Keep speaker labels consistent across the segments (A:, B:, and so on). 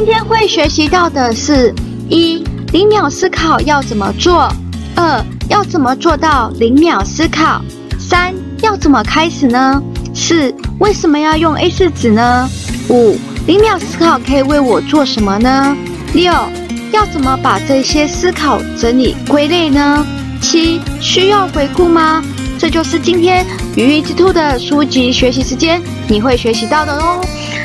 A: 今天会学习到的是：一、零秒思考要怎么做；二、要怎么做到零秒思考；三、要怎么开始呢？四、为什么要用 A4 纸呢？五、零秒思考可以为我做什么呢？六、要怎么把这些思考整理归类呢？七、需要回顾吗？这就是今天羽翼之兔的书籍学习时间，你会学习到的哦。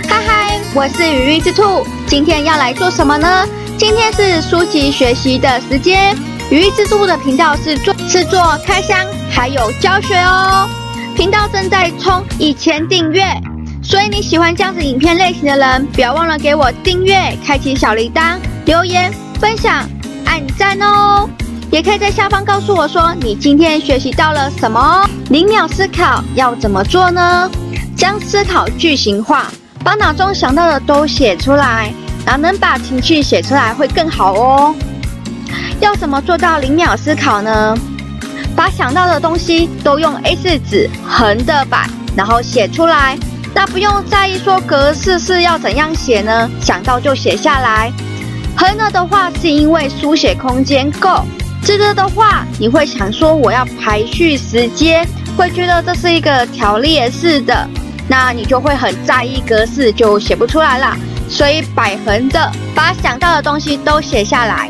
A: 嗨嗨，我是羽翼之兔，今天要来做什么呢？今天是书籍学习的时间。羽翼之兔的频道是做是做开箱还有教学哦。频道正在冲一千订阅，所以你喜欢这样子影片类型的人，不要忘了给我订阅、开启小铃铛、留言、分享、按赞哦。也可以在下方告诉我说你今天学习到了什么哦。零秒思考要怎么做呢？将思考具形化，把脑中想到的都写出来，然后能把情绪写出来会更好哦。要怎么做到零秒思考呢？把想到的东西都用 A4 纸横着摆，然后写出来。那不用在意说格式是要怎样写呢？想到就写下来。横的的话是因为书写空间够；直的的话，你会想说我要排序时间，会觉得这是一个条列式的，那你就会很在意格式，就写不出来了。所以摆横着，把想到的东西都写下来。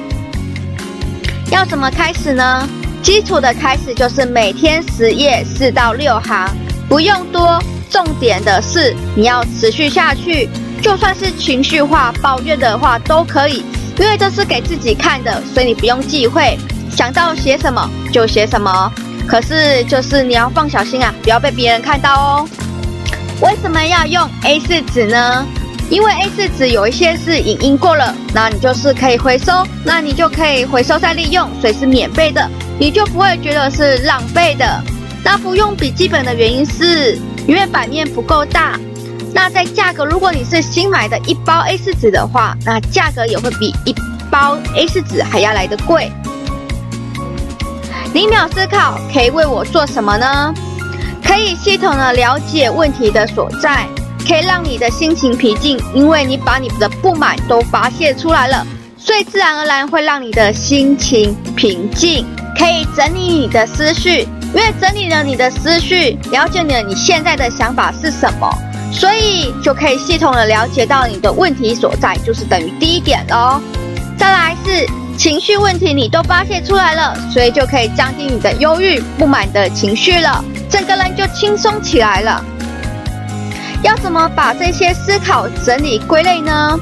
A: 要怎么开始呢？基础的开始就是每天十页四到六行，不用多。重点的是你要持续下去，就算是情绪化、抱怨的话都可以，因为这是给自己看的，所以你不用忌讳，想到写什么就写什么。可是就是你要放小心啊，不要被别人看到哦。为什么要用 A4 纸呢？因为 A4 纸有一些是影印过了，那你就是可以回收，那你就可以回收再利用，所以是免费的。你就不会觉得是浪费的。那不用笔记本的原因是，因为版面不够大。那在价格，如果你是新买的一包 A4 纸的话，那价格也会比一包 A4 纸还要来得贵。零秒思考可以为我做什么呢？可以系统的了解问题的所在，可以让你的心情平静，因为你把你的不满都发泄出来了，所以自然而然会让你的心情平静。可以整理你的思绪，因为整理了你的思绪，了解了你现在的想法是什么，所以就可以系统的了解到你的问题所在，就是等于第一点喽。再来是情绪问题，你都发泄出来了，所以就可以降低你的忧郁、不满的情绪了，整个人就轻松起来了。要怎么把这些思考整理归类呢？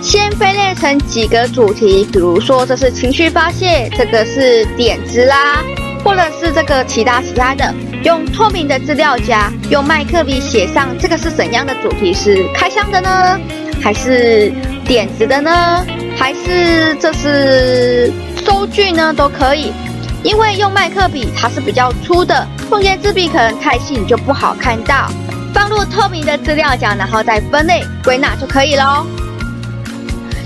A: 先分类成几个主题，比如说这是情绪发泄，这个是点子啦，或者是这个其他其他的，用透明的资料夹，用麦克笔写上这个是怎样的主题，是开箱的呢，还是点子的呢，还是这是收据呢？都可以，因为用麦克笔它是比较粗的，用颜字笔可能太细，你就不好看到。放入透明的资料夹，然后再分类归纳就可以喽。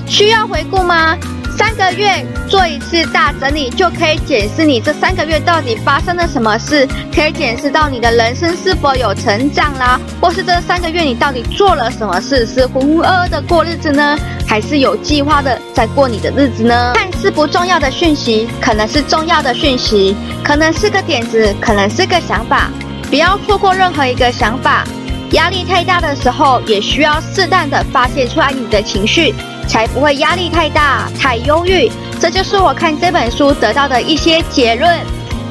A: 需要回顾吗？三个月做一次大整理，就可以检视你这三个月到底发生了什么事，可以检视到你的人生是否有成长啦，或是这三个月你到底做了什么事，是浑浑噩噩的过日子呢，还是有计划的在过你的日子呢？看似不重要的讯息，可能是重要的讯息，可能是个点子，可能是个想法，不要错过任何一个想法。压力太大的时候，也需要适当的发泄出来你的情绪。才不会压力太大、太忧郁。这就是我看这本书得到的一些结论。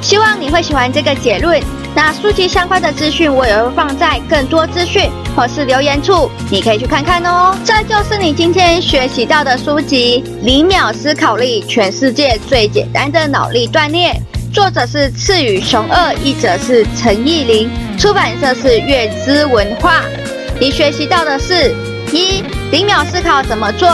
A: 希望你会喜欢这个结论。那书籍相关的资讯我也会放在更多资讯或是留言处，你可以去看看哦。这就是你今天学习到的书籍《零秒思考力：全世界最简单的脑力锻炼》，作者是赤羽雄二，译者是陈奕霖，出版社是月之文化。你学习到的是。一、零秒思考怎么做？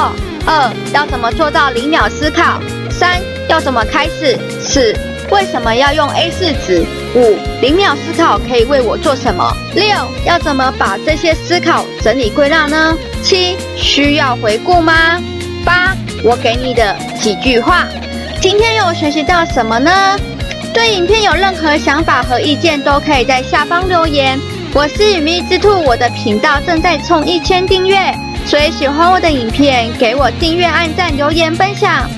A: 二、要怎么做到零秒思考？三、要怎么开始？四、为什么要用 A4 纸？五、零秒思考可以为我做什么？六、要怎么把这些思考整理归纳呢？七、需要回顾吗？八、我给你的几句话。今天又学习到什么呢？对影片有任何想法和意见，都可以在下方留言。我是羽翼之兔，我的频道正在冲一千订阅，所以喜欢我的影片，给我订阅、按赞、留言、分享。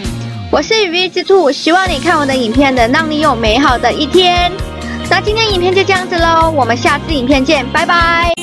A: 我是羽翼之兔，希望你看我的影片能让你有美好的一天。那今天影片就这样子喽，我们下次影片见，拜拜。